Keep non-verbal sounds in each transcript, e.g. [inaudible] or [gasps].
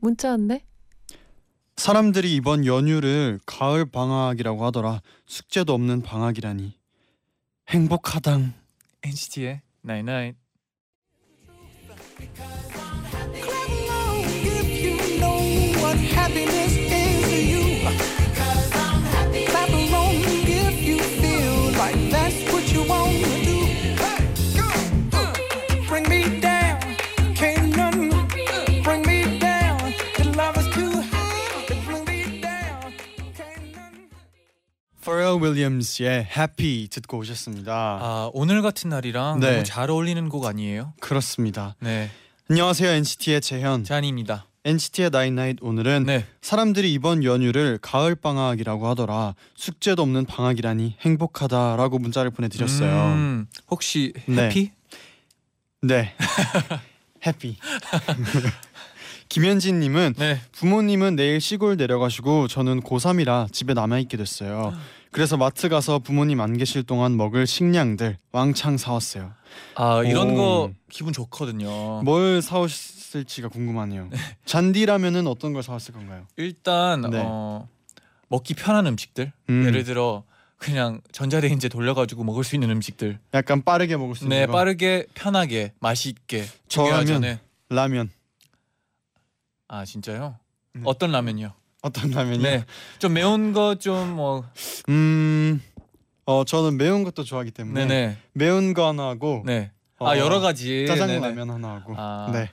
문자 왔네. 사람들이 이번 연휴를 가을 방학이라고 하더라. 숙제도 없는 방학이라니. 행복하당. NCT의 Night Night. Happiness Pharrell Williams의 Happy 듣고 오셨습니다. 아 오늘 같은 날이랑 네. 너무 잘 어울리는 곡 아니에요? 그렇습니다. 네, 안녕하세요 NCT의 재현. 쟈니입니다. NCT의 night night 오늘은 네, 사람들이 이번 연휴를 가을 방학이라고 하더라. 숙제도 없는 방학이라니 행복하다라고 문자를 보내드렸어요. 음, 혹시 네. Happy? 네. [laughs] Happy. [laughs] 김현진 님은 네. 부모님은 내일 시골 내려가시고 저는 고3이라 집에 남아 있게 됐어요. 그래서 마트 가서 부모님 안 계실 동안 먹을 식량들 왕창 사왔어요. 아 이런 오. 거 기분 좋거든요. 뭘 사오실지가 궁금하네요. 잔디라면은 어떤 걸 사왔을 건가요? 일단 네. 어, 먹기 편한 음식들. 음. 예를 들어 그냥 전자레인지에 돌려가지고 먹을 수 있는 음식들. 약간 빠르게 먹을 수 있는 네, 거. 빠르게 편하게 맛있게. 저라면. 라면. 아 진짜요? 네. 어떤 라면이요? 어떤 라면이요? 네, 좀 매운 거 좀 뭐. 음. 어 저는 매운 것도 좋아하기 때문에 네네. 매운 거 하나 하고 네. 어, 아 여러 가지. 짜장 네네. 하나 하고. 아. 네.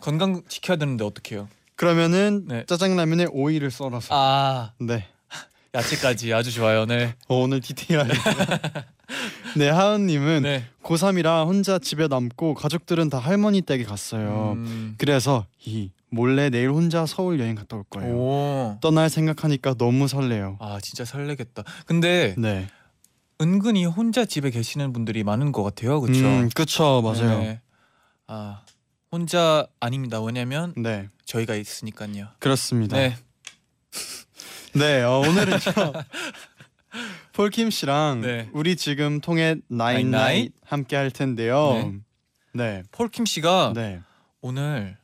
건강 지켜야 되는데 어떡해요? 그러면은 네. 짜장 라면에 오이를 썰어서. 아 네. [laughs] 야채까지 아주 좋아요. 네. 어, 오늘 디테일하게. [laughs] 네 하은님은 네. 고3이라 혼자 집에 남고 가족들은 다 할머니 댁에 갔어요. 음. 그래서 이 몰래 내일 혼자 서울 여행 갔다 올 거예요. 오. 떠날 생각하니까 너무 설레요. 아 진짜 설레겠다. 근데 네. 은근히 혼자 집에 계시는 분들이 많은 것 같아요. 그렇죠? 음, 그쵸 맞아요. 네네. 아 혼자 아닙니다. 왜냐면 네. 저희가 있으니까요. 그렇습니다. 네. [laughs] 네, 어, 오늘은 요. 폴킴 씨랑 네. 우리 지금 통했나잇 나잇나잇? 나잇 함께 할 텐데요. 네. 폴킴 씨가 네. 오늘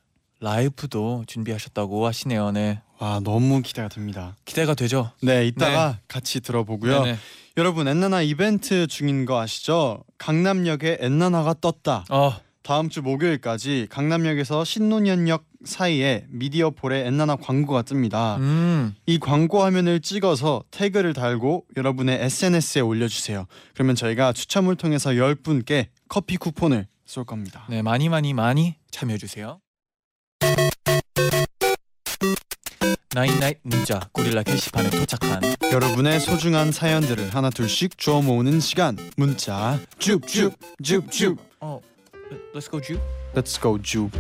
라이브도 준비하셨다고 하시네요. 네. 와, 너무 기대가 됩니다. 기대가 되죠? 네, 이따가 같이 들어보고요. 네네. 여러분, 엔나나 이벤트 중인 거 아시죠? 강남역에 엔나나가 떴다. 어. 다음 주 목요일까지 강남역에서 신논현역 사이에 미디어폴에 엔나나 광고가 뜹니다. 음. 이 광고 화면을 찍어서 태그를 달고 여러분의 SNS에 올려주세요. 그러면 저희가 추첨을 통해서 10분께 커피 쿠폰을 쏠 겁니다. 네 많이 많이 많이 참여해 주세요. 나인나잇 문자 고릴라 게시판에 도착한 여러분의 소중한 사연들을 하나 둘씩 주워 모으는 시간 문자 줍줍 줍줍 어 Let's go 줍. Let's go 줍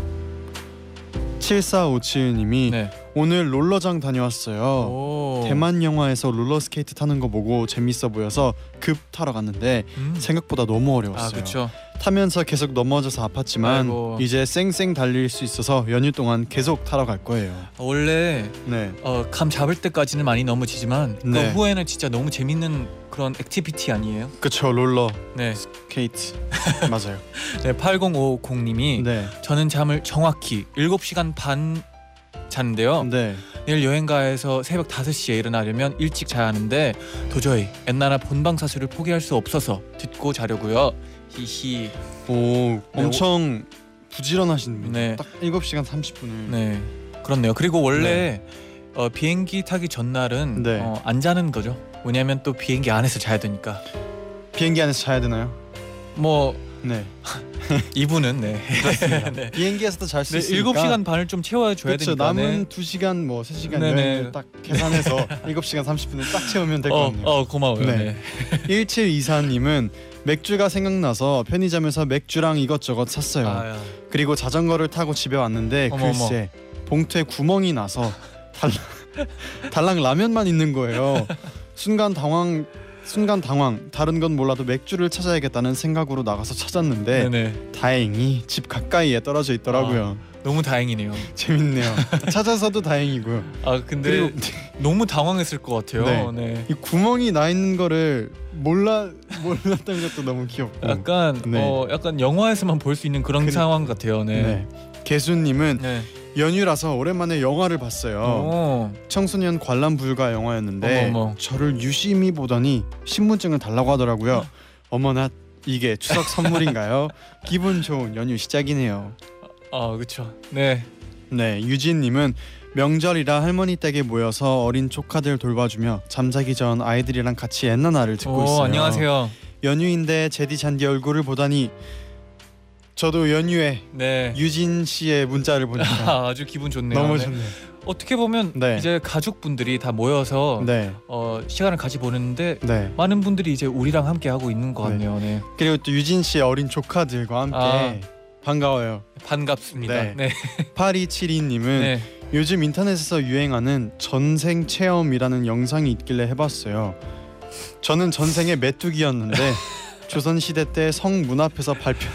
7457님이 네. 오늘 롤러장 다녀왔어요. 오. 대만 영화에서 롤러스케이트 타는 거 보고 재밌어 보여서 급 타러 갔는데 음. 생각보다 너무 어려웠어요. 아. 타면서 계속 넘어져서 아팠지만 아이고. 이제 쌩쌩 달릴 수 있어서 연휴 동안 계속 타러 갈 거예요. 원래 네. 어, 감 잡을 때까지는 많이 넘어지지만 네. 그 후에는 진짜 너무 재밌는 그런 액티비티 아니에요? 그쵸 롤러 네. 스케이트 [laughs] 맞아요. 네 8050님이 네. 저는 잠을 정확히 7시간 반 잤는데요. 네. 내일 여행 가서 새벽 5시에 일어나려면 일찍 자야 하는데 도저히 엔나나 본방 사수를 포기할 수 없어서 듣고 자려고요. 히히. 오 엄청 부지런하신 분. 네. 딱 7시간 30분을. 네. 그렇네요. 그리고 원래 어, 비행기 타기 전날은 네. 어, 안 자는 거죠. 왜냐하면 또 비행기 안에서 자야 되니까. 비행기 안에서 자야 되나요? 뭐 네. [laughs] 이분은 네. [laughs] 네. 비행기에서도 잘 수 네, 있으니까. 7시간 반을 좀 채워 줘야 그렇죠. 되니까. 네. 남은 2시간 뭐 3시간 네네. 여행을 딱 계산해서 [laughs] 7시간 30분을 딱 채우면 될 것 어, 같네요. 어 고마워요. 네. 네. 1724님은 맥주가 생각나서 편의점에서 맥주랑 이것저것 샀어요. 아야. 그리고 자전거를 타고 집에 왔는데 어머, 글쎄 봉투에 구멍이 나서 달랑, [laughs] 달랑 라면만 있는 거예요. 순간 당황 순간 당황 다른 건 몰라도 맥주를 찾아야겠다는 생각으로 나가서 찾았는데 네네. 다행히 집 가까이에 떨어져 있더라고요. 너무 다행이네요. [laughs] 재밌네요. 찾아서도 다행이고요. 아 근데 그리고 너무 당황했을 것 같아요. 네. 네. 이 구멍이 나 있는 거를 몰라 몰랐던 것도 너무 귀엽고. 약간 네. 어 약간 영화에서만 볼 수 있는 그런 그- 상황 같아요. 네. 네. 개수님은 네. 연휴라서 오랜만에 영화를 봤어요. 어. 청소년 관람 불가 영화였는데 어머, 어머. 저를 유심히 보더니 신분증을 달라고 하더라고요. 어머나 이게 추석 선물인가요? [laughs] 기분 좋은 연휴 시작이네요. 아 그렇죠. 네. 네, 유진님은 명절이라 할머니 댁에 모여서 어린 조카들 돌봐주며 잠자기 전 아이들이랑 같이 엔나나를 듣고 오, 있어요. 안녕하세요. 연휴인데 제디 잔디 얼굴을 보다니 저도 연휴에 네. 유진 씨의 문자를 보니까 아, [laughs] 아주 기분 좋네요. 너무 네. 좋네요. 어떻게 보면 네. 이제 가족분들이 다 모여서 네, 어, 시간을 같이 보내는데 네. 많은 분들이 이제 우리랑 함께 하고 있는 것 네. 같네요. 네. 그리고 또 유진 씨의 어린 조카들과 함께 아. 반가워요. 반갑습니다. 네. 네. 8272님은 네. 요즘 인터넷에서 유행하는 전생 체험이라는 영상이 있길래 해봤어요. 저는 전생에 메뚜기였는데 [laughs] 조선 시대 때 성 문 앞에서 발표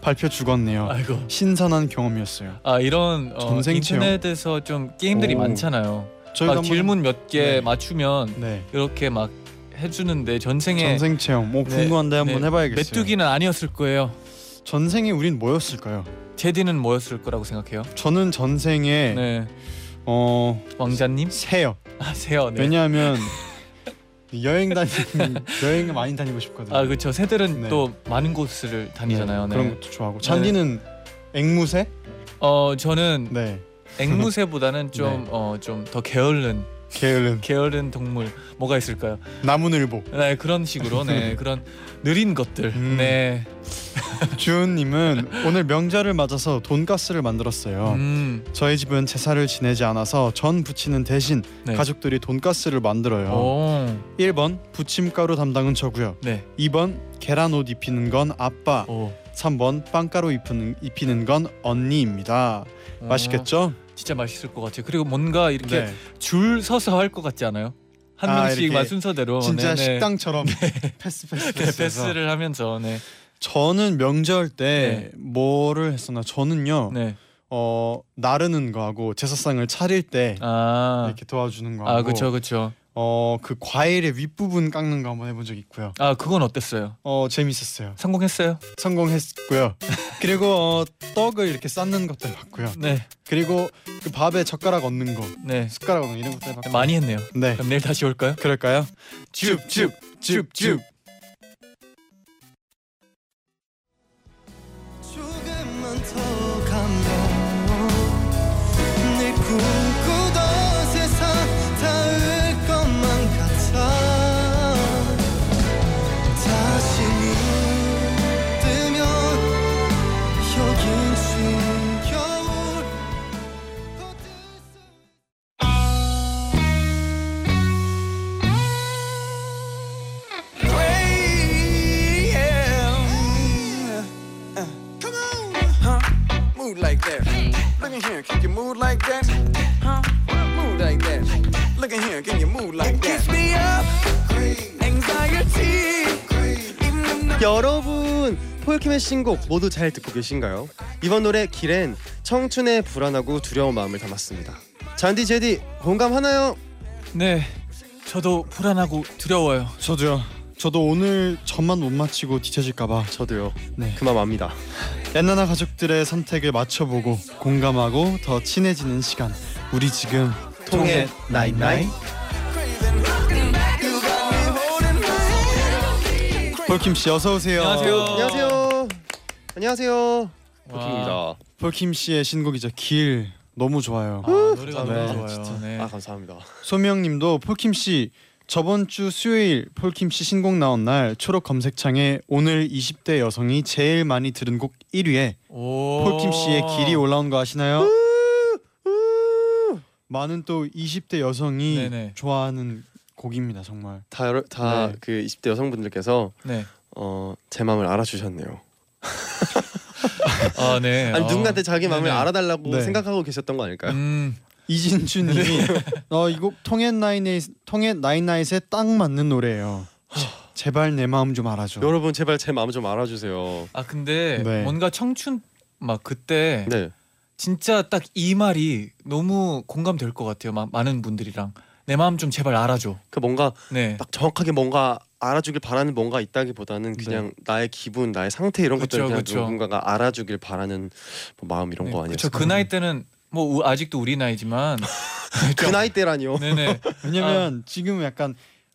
발표 죽었네요. 아이고. 신선한 경험이었어요. 아 이런 어, 전생? 인터넷에서 좀 게임들이 오. 많잖아요. 저희도 막 한번- 질문 몇개 네. 맞추면 네 이렇게 막 해주는데 전생에 전생 체험. 뭐 네, 궁금한데 한번 네, 해봐야겠어요. 메뚜기는 아니었을 거예요. 전생에 우린 뭐였을까요? 제디는 뭐였을 거라고 생각해요? 저는 전생에 네. 어 왕자님? 새요. 아 세요. 네. 왜냐하면 [laughs] 여행 다니 여행 많이 다니고 싶거든요. 아 그렇죠. 새들은 네. 또 많은 곳을 다니잖아요. 네. 그런 것도 좋아하고 잔디는 앵무새? 어 저는 네. 앵무새보다는 [laughs] 좀 어 좀 더 게으른 게으른 게으른 동물 뭐가 있을까요? 나무늘보. 네 그런 식으로 네 [laughs] 그런 느린 것들. 음. 네. [laughs] 주은님은 오늘 명절을 맞아서 돈가스를 만들었어요. 음. 저희 집은 제사를 지내지 않아서 전 부치는 대신 네. 가족들이 돈가스를 만들어요. 오. 1번 부침가루 담당은 저고요. 네. 2번 계란 옷 입히는 건 아빠. 오. 3번 빵가루 입히는, 입히는 건 언니입니다. 어, 맛있겠죠? 진짜 맛있을 것 같아요. 그리고 뭔가 이렇게 네. 줄 서서 할 것 같지 않아요? 한 아, 명씩만 이렇게 순서대로 진짜 네네. 식당처럼 패스 [laughs] 패스 네, 패스. 패스를 하면서 네. 저는 명절 때 뭐를 했었나? 저는요. 네. 어 나르는 거 하고 제사상을 차릴 때 아. 이렇게 도와주는 거 하고 아, 그렇죠. 그렇죠. 어 그 과일의 윗부분 깎는 거 한번 해본 적 있고요. 아, 그건 어땠어요? 어 재밌었어요. 성공했어요? 성공했고요. [laughs] 그리고 어, 떡을 이렇게 쌓는 것도 해봤고요. 네. 그리고 그 밥에 젓가락 얹는 거, 네. 숟가락 얹는 거 이런 것도 해봤고. 많이 했네요. 네. 그럼 내일 다시 올까요? 그럴까요? 줍줍줍줍. Look in here, can you move like that? Huh? Move like that. Look in here, can you move like that? me up anxiety 여러분 폴킴의 신곡 모두 잘 듣고 계신가요? 이번 노래 길엔 청춘의 불안하고 두려운 마음을 담았습니다. 잔디 제디 공감하나요? 네. 저도 불안하고 두려워요. 저도요. 저도 오늘 점만 못 맞히고 뒤처질까봐 저도요. 네. 그만 맙니다. 엔나나 가족들의 선택을 맞춰보고 공감하고 더 친해지는 시간. 우리 지금 통했나잇나잇. 폴킴 씨 어서 오세요. 안녕하세요. 안녕하세요. 폴킴입니다. 폴킴 씨의 신곡이죠. 길 너무 좋아요. 아, 노래가 네, 너무 좋아요. 진짜. 네. 아 감사합니다. 소명님도 폴킴 씨 저번 주 수요일 폴킴 씨 신곡 나온 날 초록 검색창에 오늘 20대 여성이 제일 많이 들은 곡 1위에 오. 폴킴 씨의 길이 올라온 거 아시나요? 많은 또 20대 여성이 네네. 좋아하는 곡입니다 정말. 다다그 네. 20대 여성분들께서 네. 어, 제 마음을 알아주셨네요. [laughs] 아, 네. 아니 어. 누군가한테 자기 마음을 네네. 알아달라고 네. 생각하고 계셨던 거 아닐까요? 음, 이진주님이 어, 이곡 통해 나인의 통해 나인나잇에 딱 맞는 노래예요. 제- 제발 내 마음 좀 알아줘. 여러분 제발 제 마음 좀 알아주세요. 아 근데 네. 뭔가 청춘 막 그때 네. 진짜 딱 이 말이 너무 공감될 것 같아요. 마, 많은 분들이랑 내 마음 좀 제발 알아줘. 그 뭔가 네. 딱 정확하게 뭔가 알아주길 바라는 뭔가 있다기보다는 그냥 나의 기분, 나의 상태 이런 그쵸, 것들을 그냥 그쵸. 누군가가 알아주길 바라는 뭐 마음 이런 거 그쵸, 아니었어요? 그 나이 때는 뭐 우- 아직도 우리 나이지만 [laughs] 그 나이 때라니요. 네네. 왜냐면 지금 약간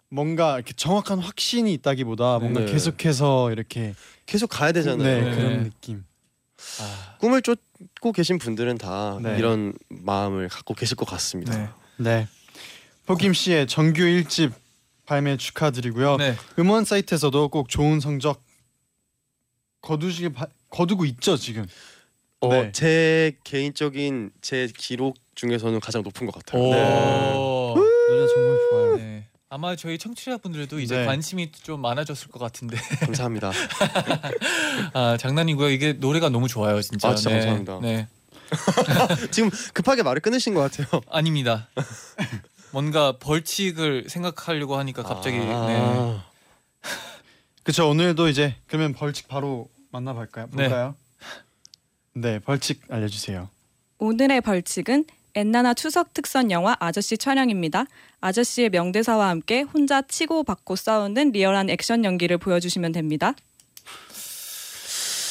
뭔가 이렇게 정확한 확신이 있다기보다 뭔가 네. 계속해서 이렇게 계속 가야 되잖아요. 네, 네. 그런 느낌. 아, 꿈을 쫓고 계신 분들은 다 네. 이런 마음을 갖고 계실 것 같습니다. 네. 네. 포김 씨의 정규 1집 발매 축하드리고요. 네. 음원 사이트에서도 꼭 좋은 성적 거두시길 바, 거두고 있죠 지금. 어, 네. 제 개인적인 제 기록 중에서는 가장 높은 것 같아요. 오. 네. 노래 정말 좋아요. 네. 아마 저희 청취자분들도 이제 네. 관심이 좀 많아졌을 것 같은데 [laughs] 감사합니다. [laughs] 아 장난이고요 이게 노래가 너무 좋아요 진짜 아, 진짜 네. 감사합니다. 네 [laughs] 지금 급하게 말을 끊으신 것 같아요. 아닙니다 뭔가 벌칙을 생각하려고 하니까 갑자기 네. 아, 그쵸 오늘도 이제 그러면 벌칙 바로 만나볼까요? 네. 볼까요? 네 벌칙 알려주세요. 오늘의 벌칙은 엔나나 추석 특선 영화 아저씨 촬영입니다. 아저씨의 명대사와 함께 혼자 치고 받고 싸우는 리얼한 액션 연기를 보여주시면 됩니다.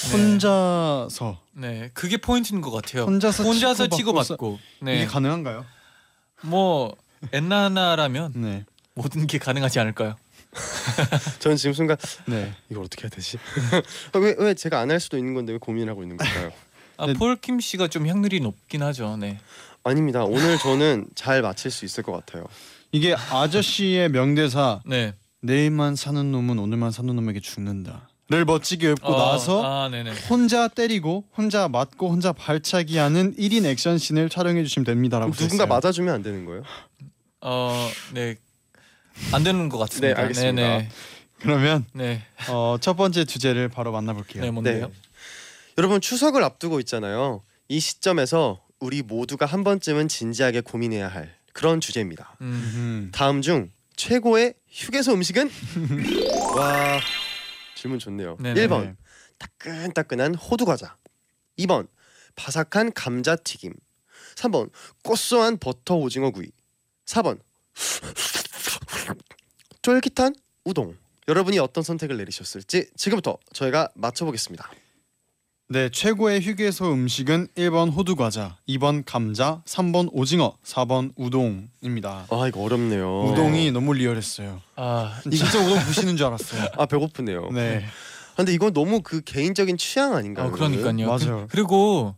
네. 혼자서 네 그게 포인트인 것 같아요 혼자서 혼자서 치고 받고 치고받고 이게 네. 가능한가요? 뭐 엔나나라면 네. 모든 게 가능하지 않을까요 [laughs] 저는 지금 순간 네. 이걸 어떻게 해야 되지? [laughs] 왜, 왜 제가 안 할 수도 있는 건데 왜 고민하고 있는 걸까요? 아, 네. 폴킴 씨가 좀 확률이 높긴 하죠 네 아닙니다. 오늘 저는 잘 맞힐 수 있을 것 같아요. 이게 아저씨의 명대사 네. 내일만 사는 놈은 오늘만 사는 놈에게 죽는다를 멋지게 읊고 어, 나서 아 네네 혼자 때리고 혼자 맞고 혼자 발차기 하는 1인 액션 씬을 촬영해 주시면 됩니다라고 누군가 써있어요. 맞아주면 안 되는 거예요? 어 네 안 되는 것 같습니다 네, 알겠습니다. 네네 그러면 네. 어, 첫 번째 주제를 바로 만나볼게요. 네 뭔데요 여러분 추석을 앞두고 있잖아요. 이 시점에서 우리 모두가 한 번쯤은 진지하게 고민해야 할 그런 주제입니다. 음. 다음 중 최고의 휴게소 음식은? [laughs] 와 질문 좋네요. 네네. 1번 따끈따끈한 호두 과자. 2번 바삭한 감자 튀김. 3번 고소한 버터 오징어 구이. 4번 쫄깃한 우동. 여러분이 어떤 선택을 내리셨을지 지금부터 저희가 맞춰보겠습니다. 네, 최고의 휴게소 음식은 1번 호두 과자, 2번 감자, 3번 오징어, 4번 우동입니다. 아 이거 어렵네요. 우동이 너무 리얼했어요. 아 진짜 우동 부시는 줄 알았어요. 아 배고프네요. 네, 근데 이건 너무 그 개인적인 취향 아닌가요? 어, 그러니까요. 맞아요. 그, 리고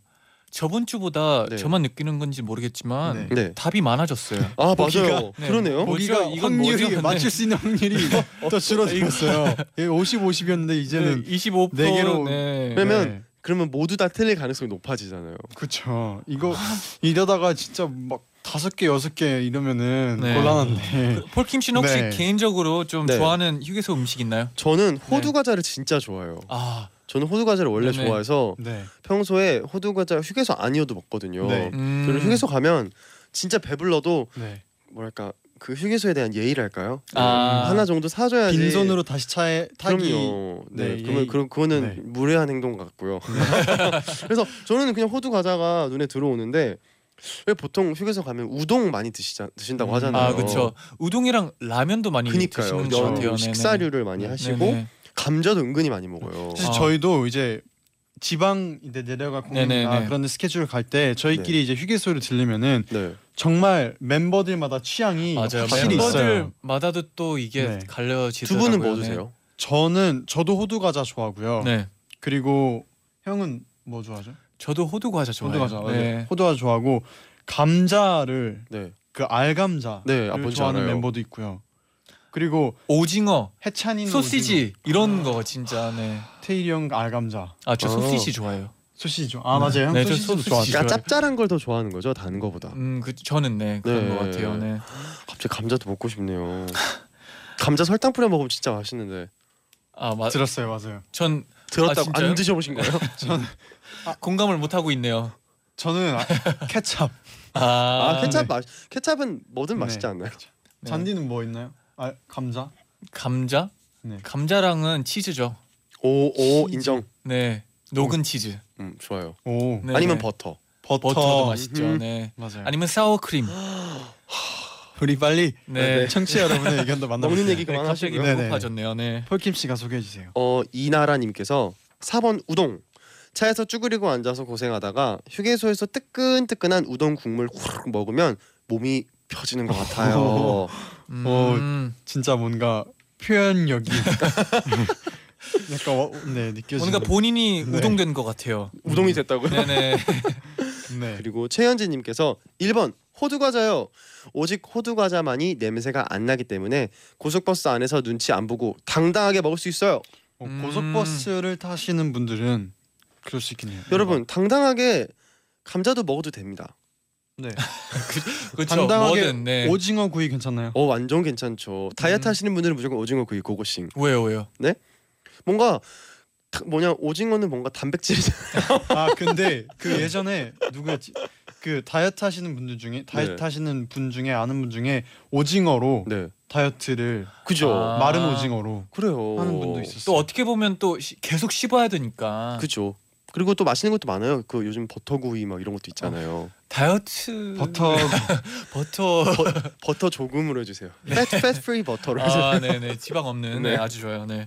저번 주보다 네. 저만 느끼는 건지 모르겠지만 네. 네. 답이 많아졌어요. 아 맞아요. 네. 그러네요. 뭐- 우리가 확률이? 네. 맞출 수 있는 확률이 [laughs] 더 줄어들었어요. 50, 50이었는데 이제는 25%네 개로- 네. 그러면 네. 그러면 모두 다 틀릴 가능성이 높아지잖아요. 그쵸. 이거 이러다가 진짜 막 다섯 개 여섯 개 이러면은 네. 곤란한데. 그 폴킴 씨는 혹시 네. 개인적으로 좀 네. 좋아하는 휴게소 음식 있나요? 저는 호두 네. 과자를 진짜 좋아해요. 아, 저는 호두 과자를 원래 네네. 좋아해서 네. 평소에 호두 과자 휴게소 아니어도 먹거든요. 네. 음. 저는 휴게소 가면 진짜 배불러도 네. 뭐랄까 그 휴게소에 대한 예의랄까요? 아. 하나 정도 사줘야지. 빈손으로 다시 차에 타기. 그럼요. 네, 네, 그러면 예의. 그 그거는 네. 무례한 행동 같고요. [laughs] 그래서 저는 그냥 호두 과자가 눈에 들어오는데 왜 보통 휴게소 가면 우동 많이 드시자 드신다고 음. 하잖아요. 아 그렇죠. 우동이랑 라면도 많이 그니까요. 드시는 것 면, 같아요. 네네. 식사류를 많이 하시고 네네. 감자도 은근히 많이 먹어요. 사실 아. 저희도 이제 지방 이제 내려가 네네네. 공연이나 그런 데 스케줄 갈 때 저희끼리 이제 휴게소를 들리면은 네. 정말 멤버들마다 취향이 맞아요. 확실히 있어요. 멤버들마다도 또 이게 네. 두 갈려지더라고요. 분은 뭐 드세요? 저는 저도 호두 과자 좋아하고요. 네. 네. 그리고 형은 뭐 좋아하죠? 저도 호두 과자 좋아해요. 호두 과자. 네. 네. 호두 과자 좋아하고 감자를 네. 그 알감자 네, 아, 뭔지 좋아하는 알아요. 멤버도 있고요. 그리고 오징어, 해찬이는 소시지 이런 거 진짜 네. 테일이 형 알감자. 아저 어. 소시지 좋아해요. 소시지 좋아. 아 맞아요. 형 네, 저 소시지도 소시지 좋아하죠. 그러니까. 짭짤한 걸 더 좋아하는 거죠, 단 거보다. 음, 그 저는 네 그런 네. 것 같아요. 네. 갑자기 감자도 먹고 싶네요. 감자 설탕 뿌려 먹으면 진짜 맛있는데. 아, 맞. 들었어요, 맞아요. 전 들었다고 아? 안 드셔보신 거예요? [laughs] 공감을 못 하고 있네요. 저는 아, 케찹. 아, 아, 케찹 네. 맛 케찹은 뭐든 네. 맛있지 않나요? 네. 쟈니는 뭐 있나요? 아 감자. 감자? 네. 감자랑은 치즈죠. 오 오 인정. 네, 녹은 치즈. 음 좋아요. 오 네, 아니면 네. 버터. 버터. 버터도 맛있죠. 음. 네. 맞아요. 아니면 사워 크림. [gasps] 우리 빨리 네. 청취 자 여러분의 의견도 만나볼게요. 먹는 얘기 네, 갑자기 그만하시고요. 네네. 배고파졌네요. 네. 폴킴 씨가 소개해 주세요. 어 이나라님께서 4번 우동 차에서 쭈그리고 앉아서 고생하다가 휴게소에서 뜨끈뜨끈한 우동 국물 후루룩 먹으면 몸이 펴지는 것 같아요. [laughs] 음, 진짜 뭔가 표현력이 [laughs] 약간 와- 네 느껴지는. 뭔가 본인이 네. 우동된 것 같아요. 우동이 됐다고요? 네네. [laughs] 네. 그리고 최현진님께서 1번 호두 과자요. 오직 호두 과자만이 냄새가 안 나기 때문에 고속버스 안에서 눈치 안 보고 당당하게 먹을 수 있어요. 어, 음. 고속버스를 타시는 분들은 그럴 수 있겠네요. 여러분 당당하게 감자도 먹어도 됩니다. 네. [laughs] 그렇죠. 당당하게 뭐든 네. 오징어 구이 괜찮나요? 어 완전 괜찮죠. 다이어트 음. 하시는 분들은 무조건 오징어 구이 고고싱. 왜요 왜요? 뭔가 다- 뭐냐 오징어는 뭔가 단백질이잖아요. [laughs] 아 근데 그 예전에 누구였지? 그 다이어트 하시는 분들 중에 다이어트 네. 하시는 분 중에 아는 분 중에 오징어로 네, 다이어트를 그죠. 아. 마른 오징어로 그래요. 하는 분도 있었어요. 또 어떻게 보면 또 시- 계속 씹어야 되니까 그죠. 그리고 또 맛있는 것도 많아요. 그 요즘 버터구이 막 이런 것도 있잖아요. 다이어트 버터 [laughs] 버터 버 터 조금으로 해주세요. fat fat free 버터로 해주세요. 아 네네 지방 없는 네. 네. 아주 좋아요. 네.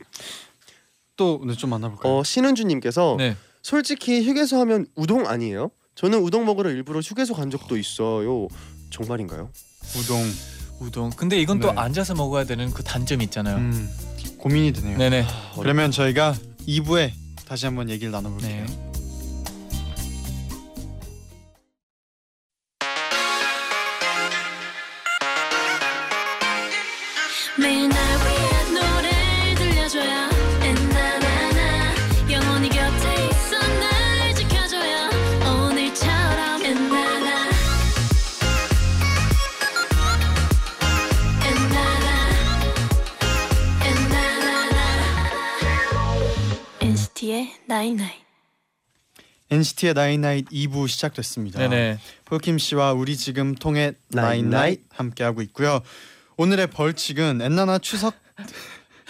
또 네, 좀 만나볼까요? 어 신은주님께서 네. 솔직히 휴게소 하면 우동 아니에요? 저는 우동 먹으러 일부러 휴게소 간 적도 있어요. 정말인가요? 우동 우동. 근데 이건 또 네. 앉아서 먹어야 되는 그 단점이 있잖아요. 음, 고민이 되네요. 네네. 그러면 저희가 2부에 다시 한번 얘기를 나눠볼게요. 네. 나인나인 NCT의 나인나잇 2부 시작됐습니다. 네네. 폴킴 씨와 우리 지금 통했나잇나잇 함께 하고 있고요. 오늘의 벌칙은 엔나나 추석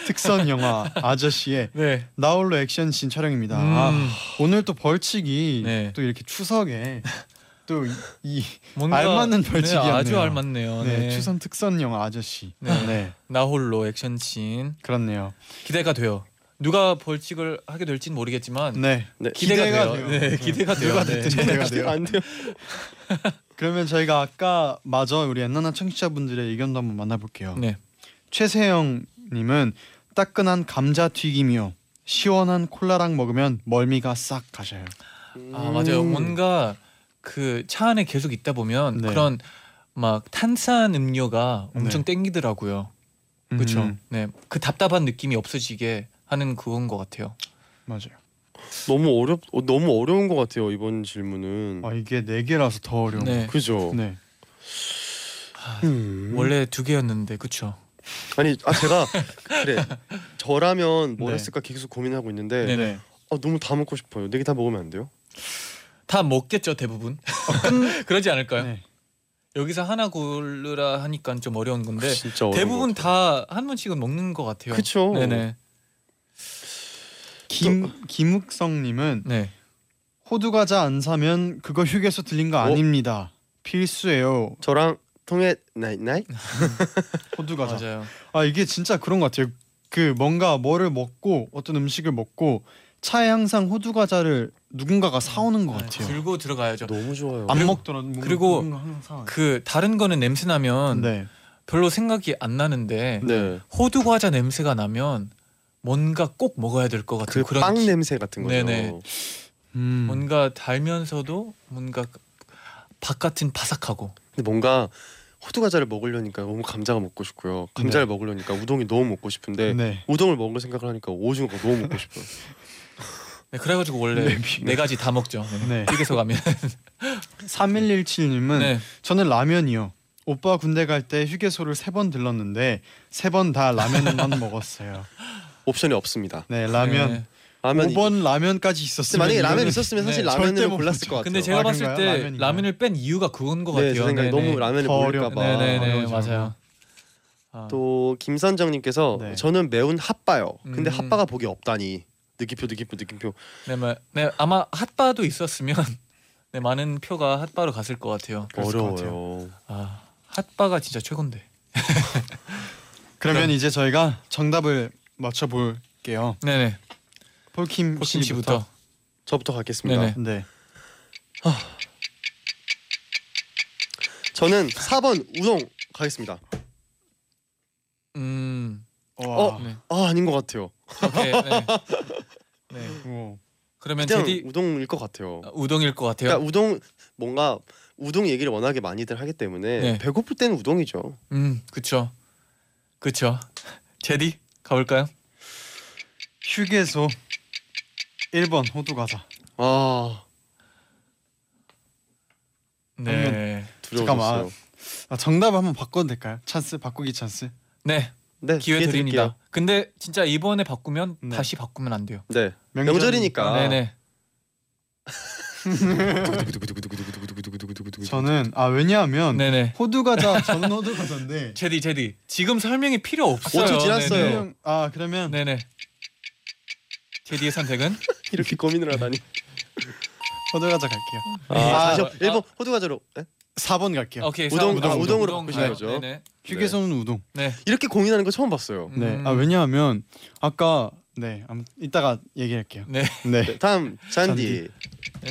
특선 영화 [laughs] 아저씨의 네. 나홀로 액션 씬 촬영입니다. 음. 아, 오늘 또 벌칙이 네. 또 이렇게 추석에 [laughs] 또이 뭔가 알맞는 네, 벌칙이었네요. 아주 알맞네요. 네, 네. 추석 특선 영화 아저씨. 네. 네, 나홀로 액션씬 그렇네요. 기대가 돼요. 누가 벌칙을 하게 될지는 모르겠지만 네, 네. 기대가, 기대가 돼요. 돼요. 네, 기대가 돼요. 누가 네. 됐든 기대가 돼요. 안 돼요. [laughs] 그러면 저희가 아까 마저 우리 엔나나 청취자분들의 의견도 한번 만나볼게요. 네. 최세영님은 따끈한 감자 튀김이요. 시원한 콜라랑 먹으면 멀미가 싹 가셔요. 아 맞아요. 뭔가 그 차 안에 계속 있다 보면 네. 그런 막 탄산 음료가 엄청 네. 땡기더라고요. 그렇죠. 음, 네, 그 답답한 느낌이 없어지게 하는 그건 것 같아요. 맞아요. 너무 어렵 어, 너무 어려운 것 같아요 이번 질문은. 아 이게 네 개라서 더 어려운. 네. 그죠. 네. 음. 원래 두 개였는데 그렇죠. 아니 아 제가 [laughs] 그래 저라면 뭘 네. 했을까 계속 고민하고 있는데 네네. 네. 아, 너무 다 먹고 싶어요. 네 개 다 먹으면 안 돼요? 다 먹겠죠 대부분. [laughs] 그러지 않을까요? 네. 여기서 하나 고르라 하니까 좀 어려운 건데 진짜 어려운 대부분. 다 한 번씩은 먹는 것 같아요. 그쵸. 네네. 김 김욱성님은 네. 호두 과자 안 사면 그거 휴게소 들린 거 어? 아닙니다. 필수예요. 저랑 통해 나이 나이 [laughs] 호두 과자. 맞아요. 아 이게 진짜 그런 것 같아요. 그 뭔가 뭐를 먹고 어떤 음식을 먹고 차에 항상 호두 과자를 누군가가 사오는 것 네, 같아요. 들고 들어가야죠. 너무 좋아요. 안 그리고- 먹더라도 뭔가 그리고 항상 사와요. 그 다른 거는 냄새 나면 네. 별로 생각이 안 나는데 네. 호두 과자 냄새가 나면 뭔가 꼭 먹어야 될 것 같은 그 그런 빵 기- 냄새 같은 거죠. 네네. 음. 뭔가 달면서도 뭔가 바깥은 바삭하고 근데 뭔가 호두 과자를 먹으려니까 너무 감자가 먹고 싶고요. 감자를 먹으려니까 우동이 너무 먹고 싶은데 네. 우동을 먹을 생각을 하니까 오징어가 너무 먹고 [laughs] 싶어요. 네, 그래가지고 원래 네 가지 다 먹죠. 네. 네. 휴게소 가면 3117님은 네. 저는 라면이요. 오빠 군대 갈 때 휴게소를 세 번 들렀는데 세 번 다 라면만 [laughs] 먹었어요. 옵션이 없습니다. 네, 라면. 네. 라면 5번 라면까지 근데 있었으면 만약에 라면 있었으면 사실 네, 절대 라면을 못 골랐을 보죠. 것 같아요. 근데 제가 아, 봤을 그런가요? 때 라면인가요? 라면을 뺀 이유가 그건 것 네, 같아요. 제 생각에 네네. 너무 라면을 더 모를까 봐. 네네네 어려워져. 맞아요. 아, 또 김선정님께서 네. 저는 매운 핫바요. 근데 음. 핫바가 보기 없다니. 느낌표 느낌표 느낌표. 네, 뭐, 네 아마 핫바도 있었으면 [laughs] 네, 많은 표가 핫바로 갔을 것 같아요. 그랬을 것 어려워요. 아 핫바가 진짜 최고인데. [laughs] 그러면 그럼- 이제 저희가 정답을 맞춰 볼게요. 네네. 폴킴 씨부터. 씨부터. 저부터 가겠습니다. 네네. 네. 저는 4번 우동 가겠습니다. 음. 와. 어? 네. 아 아닌 것 같아요. 오케이. 네. [laughs] 네. 오. 그러면 그냥 제디 우동일 것 같아요. 아, 우동일 것 같아요. 그러니까 우동 뭔가 우동 얘기를 워낙에 많이들 하기 때문에 네. 배고플 때는 우동이죠. 음, 그쵸. 그쵸. [laughs] 제디 가볼까요? 휴게소 1번 호두 과자. 아 네. 두려워졌어요. 아, 정답 한번 바꿔도 될까요? 찬스 바꾸기 찬스. 네. 네 기회. 드립니다. 근데 진짜 이번에 바꾸면 네. 다시 바꾸면 안 돼요. 네 명절- 명절이니까. 네네. [laughs] 저는 아 왜냐하면 네네. 호두 과자 [laughs] 저는 호두 과자인데 제디 제디 지금 설명이 필요 없어요. 5초 지났어요. 네네. 아 그러면 네네. 제디의 선택은 [laughs] 이렇게 고민을 하다니. 호두 과자 갈게요. 아, 아, 다시 아. 1번 호두 과자로. 네? 4번 갈게요. 오케이. 우동, 사- 아, 우동으로 우동 바꾸신 가요. 거죠? 네네. 휴게소는 우동. 네. 이렇게 고민하는 거 처음 봤어요. 네. 음. 아 왜냐하면 아까 네 아무 이따가 얘기할게요. 네. 네. 네, 다음 잔디.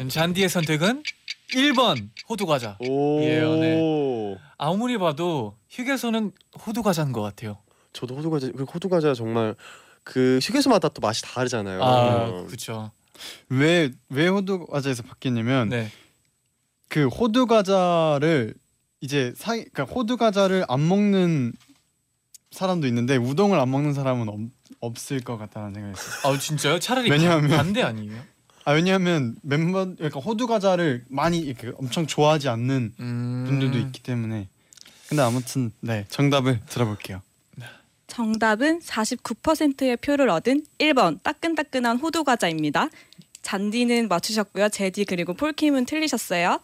음, 잔디의 선택은 1번 호두 과자. 오. 예요, 네. 아무리 봐도 휴게소는 호두 과자인 것 같아요. 저도 호두 과자. 그 호두 과자 정말 그 휴게소마다 또 맛이 다르잖아요. 아, 그렇죠. 왜 왜 호두 과자에서 바뀌냐면 네. 그 호두 과자를 이제 사 그러니까 호두 과자를 안 먹는 사람도 있는데 우동을 안 먹는 사람은 없, 없을 것 같다는 생각이 했어요. 아, 진짜요? 차라리 왜냐하면- 반- 반대 아니에요? 아 왜냐하면 멤버 그러니까 호두 과자를 많이 이렇게 엄청 좋아하지 않는 음. 분들도 있기 때문에 근데 아무튼 네 정답을 들어볼게요. 정답은 49%의 표를 얻은 1번 따끈따끈한 호두 과자입니다. 잔디는 맞추셨고요. 제디 그리고 폴킴은 틀리셨어요.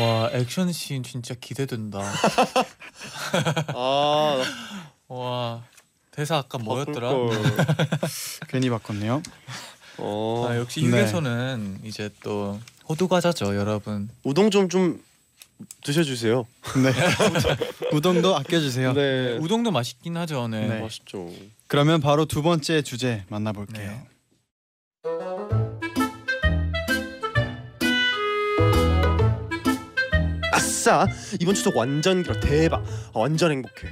와, 액션 씬 진짜 기대된다. [laughs] 아, 와. 대사 아까 뭐였더라? [laughs] 괜히 바꿨네요. 어. 아, 역시 네. 휴게소는 이제 또 호두 과자죠, 여러분. 우동 좀 좀 드셔주세요. [laughs] 네 우동도 아껴주세요. 네. 우동도 맛있긴 하죠. 네. 네. 맛있죠. 그러면 바로 두 번째 주제 만나볼게요. 네. 아싸 이번 추석 완전 길어 대박. 아, 완전 행복해.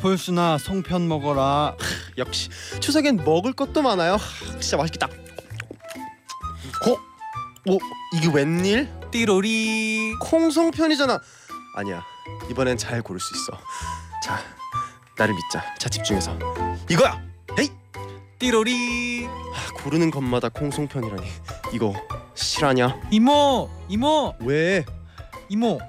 폴수나 송편 먹어라. 역시 추석엔 먹을 것도 많아요. 하, 진짜 맛있겠다. 어? 오 이게 웬일? 띠로리. 콩송편이잖아. 아니야 이번엔 잘 고를 수 있어. 자 나를 믿자. 자 집중해서 이거야. 헤이 띠로리. 아, 고르는 것마다 콩송편이라니 이거 실화냐? 이모, 이모, 왜? 이모.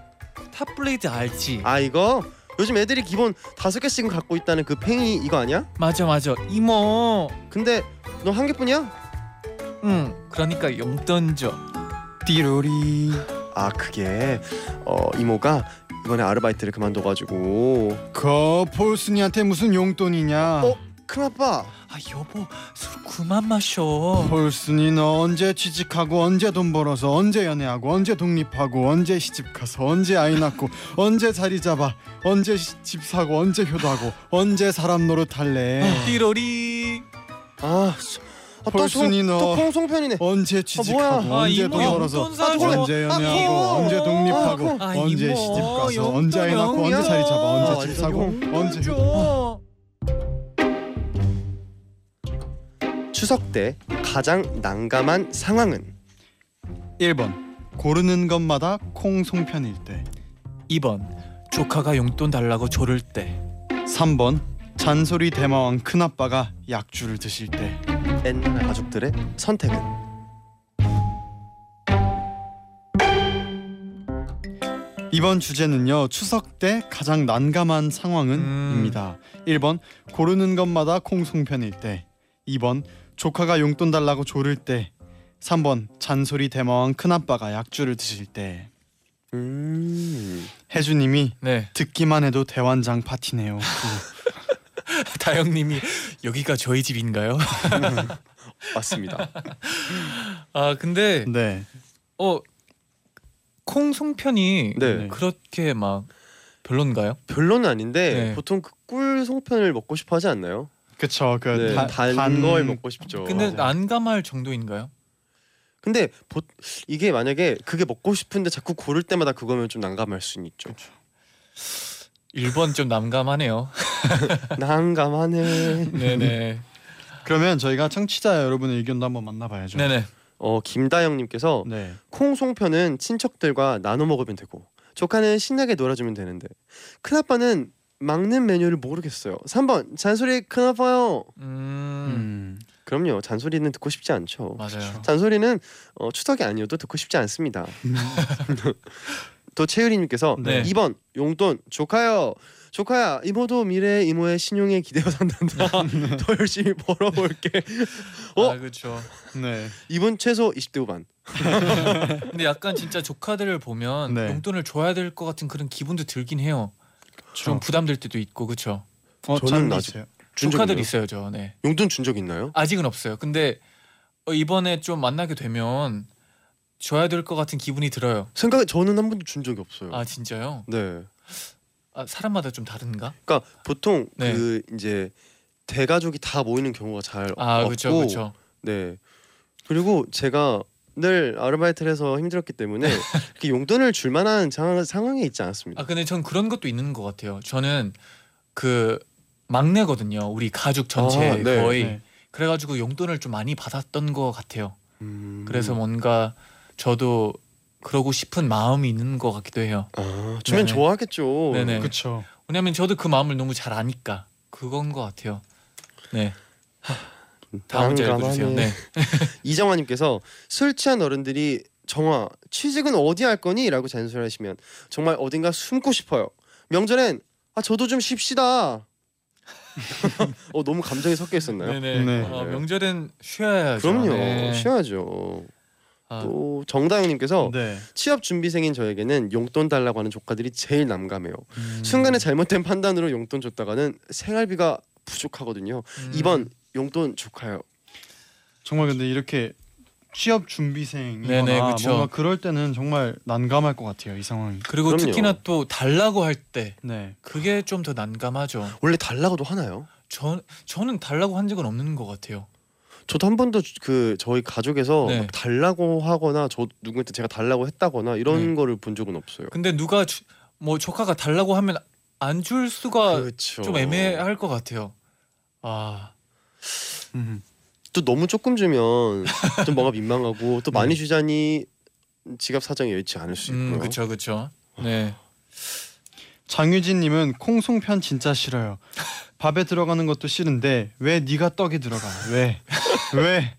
탑블레이드 알지? 아 이거 요즘 애들이 기본 다섯 개씩은 갖고 있다는 그 팽이 이거 아니야? 맞아, 맞아. 이모. 근데 너 한 개뿐이야? 응. 그러니까 용돈 줘. 띠로리. 아 그게 어 이모가 이번에 아르바이트를 그만둬가지고 그 폴순이한테 무슨 용돈이냐? 어? 큰아빠 아 여보 술 그만 마셔. 폴순이 너 언제 취직하고 언제 돈 벌어서 언제 연애하고 언제 독립하고 언제 시집 가서 언제 아이 낳고 [laughs] 언제 자리 잡아 언제 시- 집 사고 언제 효도하고 언제 사람 노릇할래? 띠로리. 아, 수- 아, 송, 너. 또 콩송편이네 언제 취직하고? 아, 언제 돈 벌어서 사줘. 언제 연애하고 아. 언제 독립하고 아, 언제 이모, 시집 가서 용돈, 언제 아이 낳고 언제 자리 잡아 아, 언제 집 사고 언제 효도 추석 때 가장 난감한 상황은? 1번 고르는 것마다 콩송편일 때. 2번 조카가 용돈 달라고 조를 때. 3번 잔소리 대마왕 큰아빠가 약주를 드실 때. 옛날 가족들의 선택은? 이번 주제는요 추석 때 가장 난감한 상황은입니다. 1번 고르는 것마다 콩송편일 때. 2번 조카가 용돈 달라고 조를 때 3번 잔소리 대마왕 큰아빠가 약주를 드실 때 음. 혜주님이 네. 듣기만 해도 대환장 파티네요. [laughs] 다영님이 여기가 저희 집인가요? [laughs] 맞습니다. 아 근데 네. 어 콩송편이 네. 그렇게 막 별론가요? 별로는 아닌데 네. 보통 그 꿀 송편을 먹고 싶어 하지 않나요? 그쵸 그 네, 다- 단, 걸 먹고 싶죠. 근데 네. 난감할 정도인가요? 근데 보, 이게 만약에 그게 먹고 싶은데 자꾸 고를 때마다 그거면 좀 난감할 수는 있죠. 1번 좀 난감하네요. [laughs] 난감하네. 네네. 그러면 저희가 청취자 여러분의 의견도 한번 만나봐야죠. 네네. 어 김다영님께서 네. 콩송편은 친척들과 나눠 먹으면 되고 조카는 신나게 놀아주면 되는데 큰아빠는 막는 메뉴를 모르겠어요. 3번 잔소리 큰아빠요. 음, 음. 그럼요. 잔소리는 듣고 싶지 않죠. 맞아요. 잔소리는 어, 추석이 아니어도 듣고 싶지 않습니다. [laughs] 또 최유리님께서 네. 2번 용돈 조카요. 조카야 이모도 미래 이모의 신용에 기대어 산단다. [laughs] 더 열심히 벌어볼게. 어? 아 그렇죠. 네. 이분 최소 20대 후반. 근데 약간 진짜 조카들을 보면 네. 용돈을 줘야 될 것 같은 그런 기분도 들긴 해요. 좀 저- 부담될 때도 있고 그렇죠. 어, 저는 저는 아직- 있어요. 준적 조카들 있나요? 있어요 저. 네. 용돈 준 적 있나요? 아직은 없어요. 근데 어, 이번에 좀 만나게 되면 줘야 될 것 같은 기분이 들어요. 생각에 저는 한 번도 준 적이 없어요. 아 진짜요? 네. 아, 사람마다 좀 다른가? 그러니까 보통 네. 그 이제 대가족이 다 모이는 경우가 잘 아 없고 그렇죠 그렇죠. 네. 그리고 제가 늘 아르바이트를 해서 힘들었기 때문에 이렇게 용돈을 줄 만한 상황, 상황에 있지 않았습니다. 아 근데 전 그런 것도 있는 것 같아요. 저는 그 막내거든요. 우리 가족 전체 아, 네. 거의 네. 그래가지고 용돈을 좀 많이 받았던 것 같아요. 음. 그래서 뭔가 저도 그러고 싶은 마음이 있는 것 같기도 해요. 아, 주면 네네. 좋아하겠죠. 네네. 그렇죠. 왜냐면 저도 그 마음을 너무 잘 아니까 그건 것 같아요. 네. 다음 문제 읽어주세요. 네. [laughs] 이정화님께서 술 취한 어른들이 정화 취직은 어디 할 거니?라고 잔소리하시면 정말 어딘가 숨고 싶어요. 명절엔 아 저도 좀 쉽시다. [laughs] 어 너무 감정이 섞여 있었나요? 네네. 네. 어, 명절엔 쉬어야죠. 그럼요, 네. 쉬어야죠. 아, 또 정다영님께서 네. 취업 준비생인 저에게는 용돈 달라고 하는 조카들이 제일 난감해요. 음. 순간에 잘못된 판단으로 용돈 줬다가는 생활비가 부족하거든요. 음. 2번 용돈 조카요. 정말 근데 이렇게 취업 준비생이거나 네네, 그쵸. 뭔가 그럴 때는 정말 난감할 것 같아요 이 상황이. 그리고 그럼요. 특히나 또 달라고 할 때 네. 그게 좀 더 난감하죠. 원래 달라고도 하나요? 저 저는 달라고 한 적은 없는 것 같아요. 저도 한 번도 그 저희 가족에서 네. 막 달라고 하거나 저 누구한테 제가 달라고 했다거나 이런 네. 거를 본 적은 없어요. 근데 누가 주- 뭐 조카가 달라고 하면 안 줄 수가 그렇죠. 좀 애매할 것 같아요. 아, 음. 또 너무 조금 주면 좀 뭔가 민망하고 또 많이 네. 주자니 지갑 사정이 여의치 않을 수 있고요. 음, 그렇죠, 그렇죠. 네. 장유진님은 콩송편 진짜 싫어요. 밥에 들어가는 것도 싫은데 왜 네가 떡에 들어가? 왜? 왜?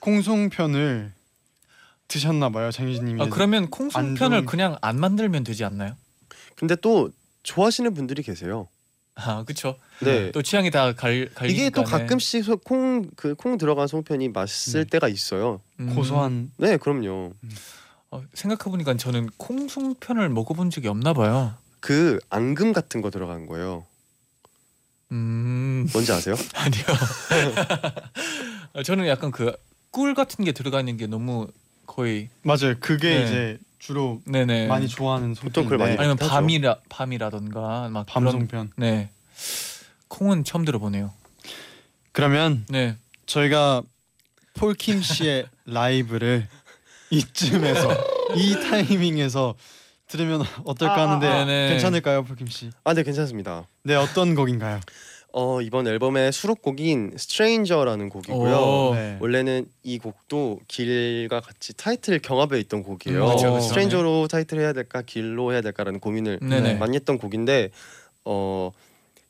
콩송편을 드셨나 봐요 장유진님이. 아 그러면 안 콩송편을 좋은- 그냥 안 만들면 되지 않나요? 근데 또 좋아하시는 분들이 계세요. [laughs] 아, 그렇죠. 네. 또 취향이 다 갈, 갈리니까. 이게 또 가끔씩 콩 그 콩 들어간 송편이 맛있을 네. 때가 있어요. 음, 고소한 네, 그럼요. 어, 생각해 보니까 저는 콩 송편을 먹어본 적이 없나 봐요. 그 앙금 같은 거 들어간 거예요. 음, 뭔지 아세요? [laughs] 아니요. 아, [laughs] 저는 약간 그 꿀 같은 게 들어가 있는 게 너무 거의 맞아요. 그게 네. 이제 주로 네네. 많이 좋아하는 보통 그걸 많이 아니면 하죠. 밤이라 밤이라던가 막 그런 밤송편. 네. 콩은 처음 들어보네요. 그러면 네. 저희가 폴킴 씨의 [laughs] 라이브를 이쯤에서 이 타이밍에서 들으면 어떨까 하는데 아, 아. 네네. 괜찮을까요, 폴킴 씨? 아, 네, 괜찮습니다. 네, 어떤 곡인가요? 어, 이번 앨범의 수록곡인 Stranger라는 곡이고요. 오. 네. 원래는 이 곡도 길과 같이 타이틀 경합에 있던 곡이에요. 음, 그쵸, 그쵸. Stranger로 타이틀 해야 될까 길로 해야 될까라는 고민을 네네. 많이 했던 곡인데 어,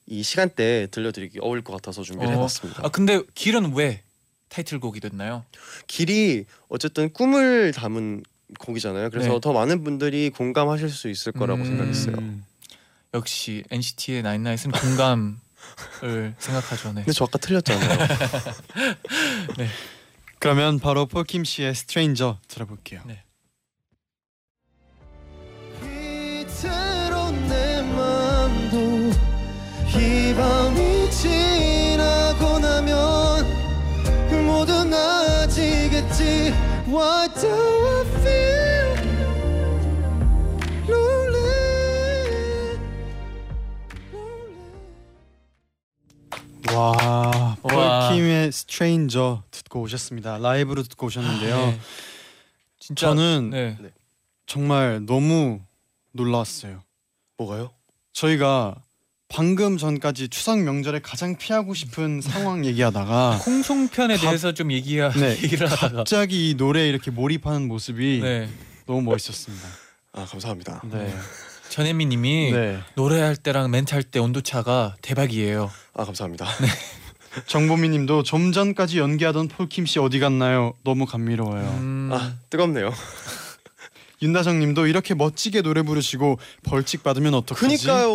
이 시간대에 들려드리기 어울 것 같아서 준비를 어. 해봤습니다. 아 근데 길은 왜 타이틀곡이 됐나요? 길이 어쨌든 꿈을 담은 곡이잖아요. 그래서 네. 더 많은 분들이 공감하실 수 있을 거라고 음. 생각했어요. 음, 역시 NCT의 나인나잇은 공감 생각하죠. 네. 근데 저 아까 틀렸잖아요. [laughs] 그러면 바로 폴킴 씨의 스트레인저 들어볼게요. 네. 나아지겠지 Why do I feel 와, 와. 폴킴의 스트레인저 듣고 오셨습니다. 라이브로 듣고 오셨는데요. 네. 진짜 저는 네. 정말 너무 놀랐어요. 뭐가요? 저희가 방금 전까지 추석 명절에 가장 피하고 싶은 [laughs] 상황 얘기하다가 콩송편에 갑- 대해서 좀 얘기야 네, [laughs] 얘기를 하다가 갑자기 이 노래에 이렇게 몰입하는 모습이 네. 너무 멋있었습니다. 아 감사합니다. 네, [laughs] 전혜미님이 네. 노래할 때랑 멘트 할 때 온도 차가 대박이에요. 아 감사합니다. [laughs] 정보미님도 좀 전까지 연기하던 폴킴 씨 어디 갔나요? 너무 감미로워요. 음, 아 뜨겁네요. [laughs] 윤다정님도 이렇게 멋지게 노래 부르시고 벌칙 받으면 어떡하지? 그니까요.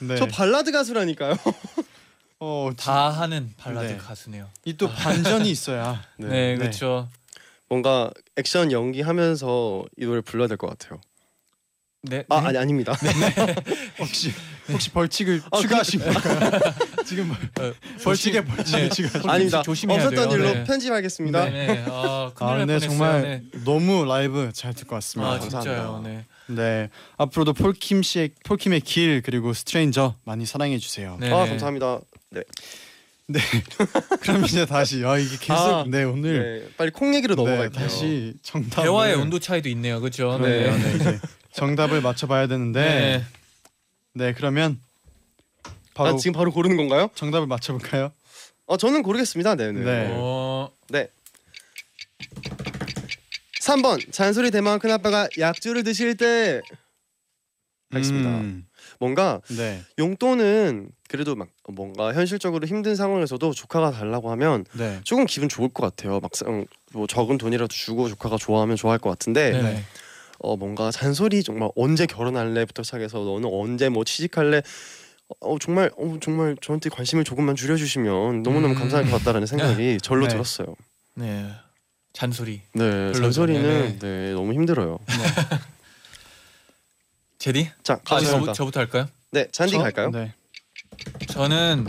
네. 저 발라드 가수라니까요. [laughs] 어, 다 하는 발라드 네. 가수네요. 이 또 반전이 있어야. 네, 네. 그렇죠. 뭔가 액션 연기하면서 이 노래 불러야 될 것 같아요. 네. 아 네. 아니 아닙니다. [laughs] 혹시 혹시 벌칙을 아, 추가하신 걸까요? [laughs] 지금 벌- 어, 벌칙에 벌칙을 네. 추가. 아닙니다. 조심해야 없었던 돼요. 일로 네. 편집하겠습니다. 네, 네. 아, 아, 날 근데. 정말 네. 너무 라이브 잘 듣고 왔습니다. 아, 감사합니다. 진짜요. 네. 네, 앞으로도 폴킴 씨의 폴킴의 길 그리고 Stranger 많이 사랑해 주세요. 네. 아 감사합니다. 네. [laughs] 그럼 이제 다시 아 이게 계속 아, 네 오늘 네, 빨리 콩 얘기로 네, 넘어갈게요. 다시 정답 대화의 온도 차이도 있네요. 그렇죠? 그러네요. 네. 정답을 맞춰봐야 되는데 네, 네. 그러면 바로 아, 지금 바로 고르는 건가요? 정답을 맞춰볼까요? 어 저는 고르겠습니다. 네. 네. 네. 어, 3번 잔소리 대망 큰 아빠가 약주를 드실 때 알겠습니다. 음, 뭔가 네, 용돈은 그래도 막 뭔가 현실적으로 힘든 상황에서도 조카가 달라고 하면 네, 조금 기분 좋을 것 같아요. 막상 뭐 적은 돈이라도 주고 조카가 좋아하면 좋아할 것 같은데 네. 네. 어 뭔가 잔소리 정말 언제 결혼할래부터 시작해서 너는 언제 뭐 취직할래 어 정말 어 정말 저한테 관심을 조금만 줄여주시면 너무너무 음. 감사할 것 같다라는 생각이 절로 네. 들었어요. 네. 잔소리. 네. 잔소리는 네. 네 너무 힘들어요. [laughs] 제디? 자 아, 가겠습니다. 저, 저부터 할까요? 네 잔디 저- 갈까요? 네, 저는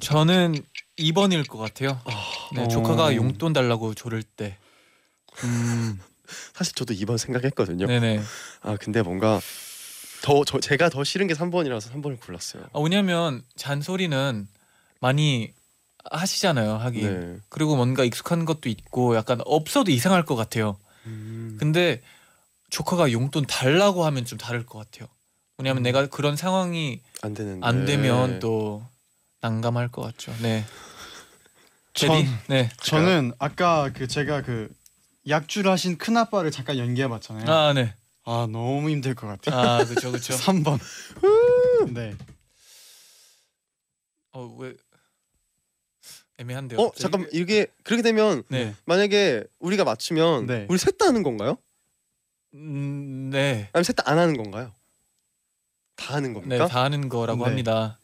저는 2번일 것 같아요. 네, 어. 조카가 용돈 달라고 조를 때. 음, 사실 저도 2번 생각했거든요. 네네. 아 근데 뭔가 더 저 제가 더 싫은 게 3번이라서 3번을 골랐어요. 아, 왜냐면 잔소리는 많이 하시잖아요, 하긴. 네. 그리고 뭔가 익숙한 것도 있고 약간 없어도 이상할 것 같아요. 음. 근데 조카가 용돈 달라고 하면 좀 다를 것 같아요. 왜냐면 음. 내가 그런 상황이 안 되는데 안 되면 또 난감할 것 같죠. 네. 제디? 전 네. 저는 아까 그 제가 그 약주를 하신 큰 아빠를 잠깐 연기해봤잖아요. 아, 아, 네. 너무 힘들 것 같아요. 아, 그렇죠, 그렇죠. 3번. 네. 어, 왜 애매한데요. 어 갑자기? 잠깐 이게 그렇게 되면 네. 만약에 우리가 맞추면 네. 우리 셋 다 하는 건가요? 음, 네. 아니면 셋 다 안 하는 건가요? 다 하는 네, 겁니까? 다 하는 거라고 네. 합니다.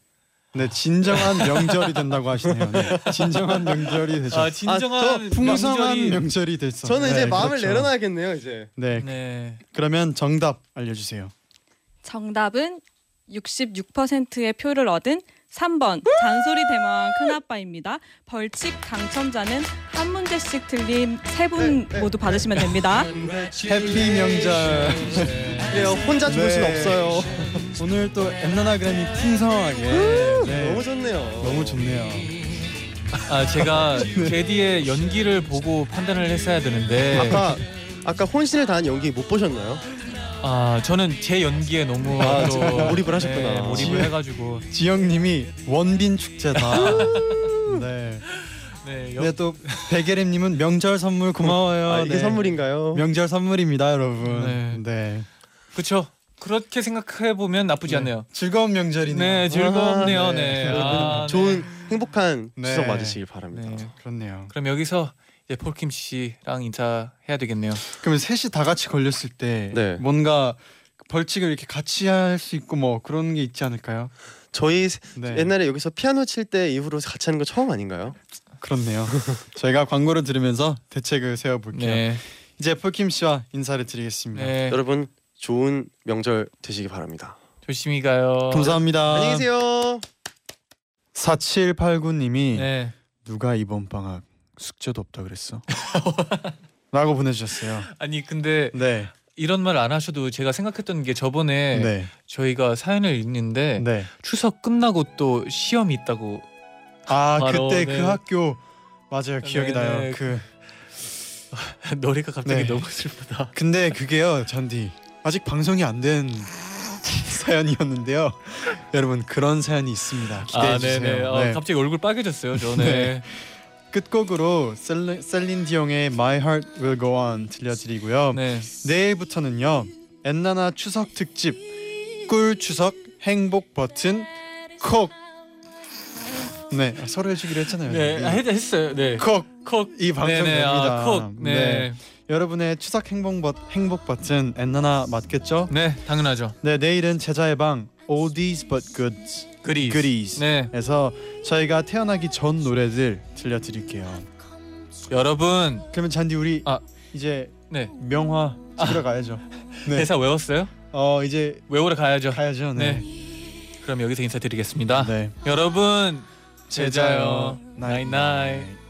네, 진정한 명절이 된다고 하시네요. 네. 진정한 명절이 되죠. 아, 진정한 풍성한 명절이- 명절이 됐어. 저는 이제 네, 마음을 그렇죠. 내려놔야겠네요 이제. 네, 네. 그러면 정답 알려주세요. 정답은 66%의 표를 얻은 3번 잔소리 대망 큰아빠입니다. 벌칙 당첨자는 한 문제씩 틀린 세 분 네, 네, 모두 받으시면 됩니다. 해피 명절. 네, 혼자 죽을 순 네. 없어요. [laughs] 오늘 또 엔나나그램이 풍성하게. 네. 너무 좋네요. 너무 좋네요. 아, 제가 [laughs] 제디의 연기를 보고 판단을 했어야 되는데 아까 아까 혼신을 다한 연기 못 보셨나요? 아, 저는 제 연기에 너무 아, 또 몰입을 하셨구나. 네, 몰입을 해 가지고 지영님이 원빈 축제다. 네. 네, 여, 네, 또 베게렘님은 명절 선물 고마워요. 아, 이게 네. 선물인가요? 명절 선물입니다, 여러분. 네. 네. 그렇죠. 그렇게 생각해 보면 나쁘지 않네요. 즐거운 명절이네요. 네, 즐겁네요. 아, 네. 여러분 아, 좋은 행복한 네. 추석 맞으시길 바랍니다. 네. 그렇네요. 그럼 여기서 이제 폴킴 씨랑 인사해야 되겠네요. 그러면 셋이 다 같이 걸렸을 때 네. 뭔가 벌칙을 이렇게 같이 할 수 있고 뭐 그런 게 있지 않을까요? 저희 네. 옛날에 여기서 피아노 칠 때 이후로 같이 하는 거 처음 아닌가요? 그렇네요. [laughs] 저희가 광고를 들으면서 대책을 세워볼게요. 네. 이제 폴킴 씨와 인사를 드리겠습니다. 네. 여러분 좋은 명절 되시기 바랍니다. 조심히 가요. 감사합니다. 안녕히 계세요. 4789님이 네. 누가 이번 방학 숙제도 없다 그랬어? [laughs] 라고 보내주셨어요. 아니 근데 네, 이런 말 안 하셔도 제가 생각했던 게 저번에 네, 저희가 사연을 읽는데 네. 추석 끝나고 또 시험이 있다고 아 바로, 그때 네. 그 학교 맞아요 기억이 네, 나요. 네. 그 [laughs] 노래가 갑자기 네. 너무 슬프다. 근데 그게요 잔디 아직 방송이 안 된 사연이었는데요. 여러분 그런 사연이 있습니다. 기대해 아, 주세요. 네네. 어, 네. 갑자기 얼굴 빨개졌어요. 저는. 네. 끝곡으로 셀린, 셀린 디옹의 My Heart Will Go On 들려드리고요. 네. 내일부터는요 엔나나 추석 특집 꿀 추석 행복 버튼 콕. 네 아, 서로 해주기로 했잖아요. 네, 아, 했, 했어요. 네. 콕. 콕. 이 네네. 방송됩니다. 아, 콕. 네. 여러분의 추석 행복 버 행복 버튼 엔나나 맞겠죠? 네, 당연하죠. 네 내일은 제자의 방 Oldies but Goods 그리. Goodies 네. 에서 저희가 태어나기 전 노래들 들려드릴게요. 여러분, 그러면 잔디 우리 아. 이제 네. 명화 찍으러 가야죠. [laughs] 네. 대사 외웠어요? 어 이제 외우러 가야죠. 가야죠. 네. 그럼 여기서 인사드리겠습니다. 네. 여러분, 제자요. 제자요. 나잇나잇.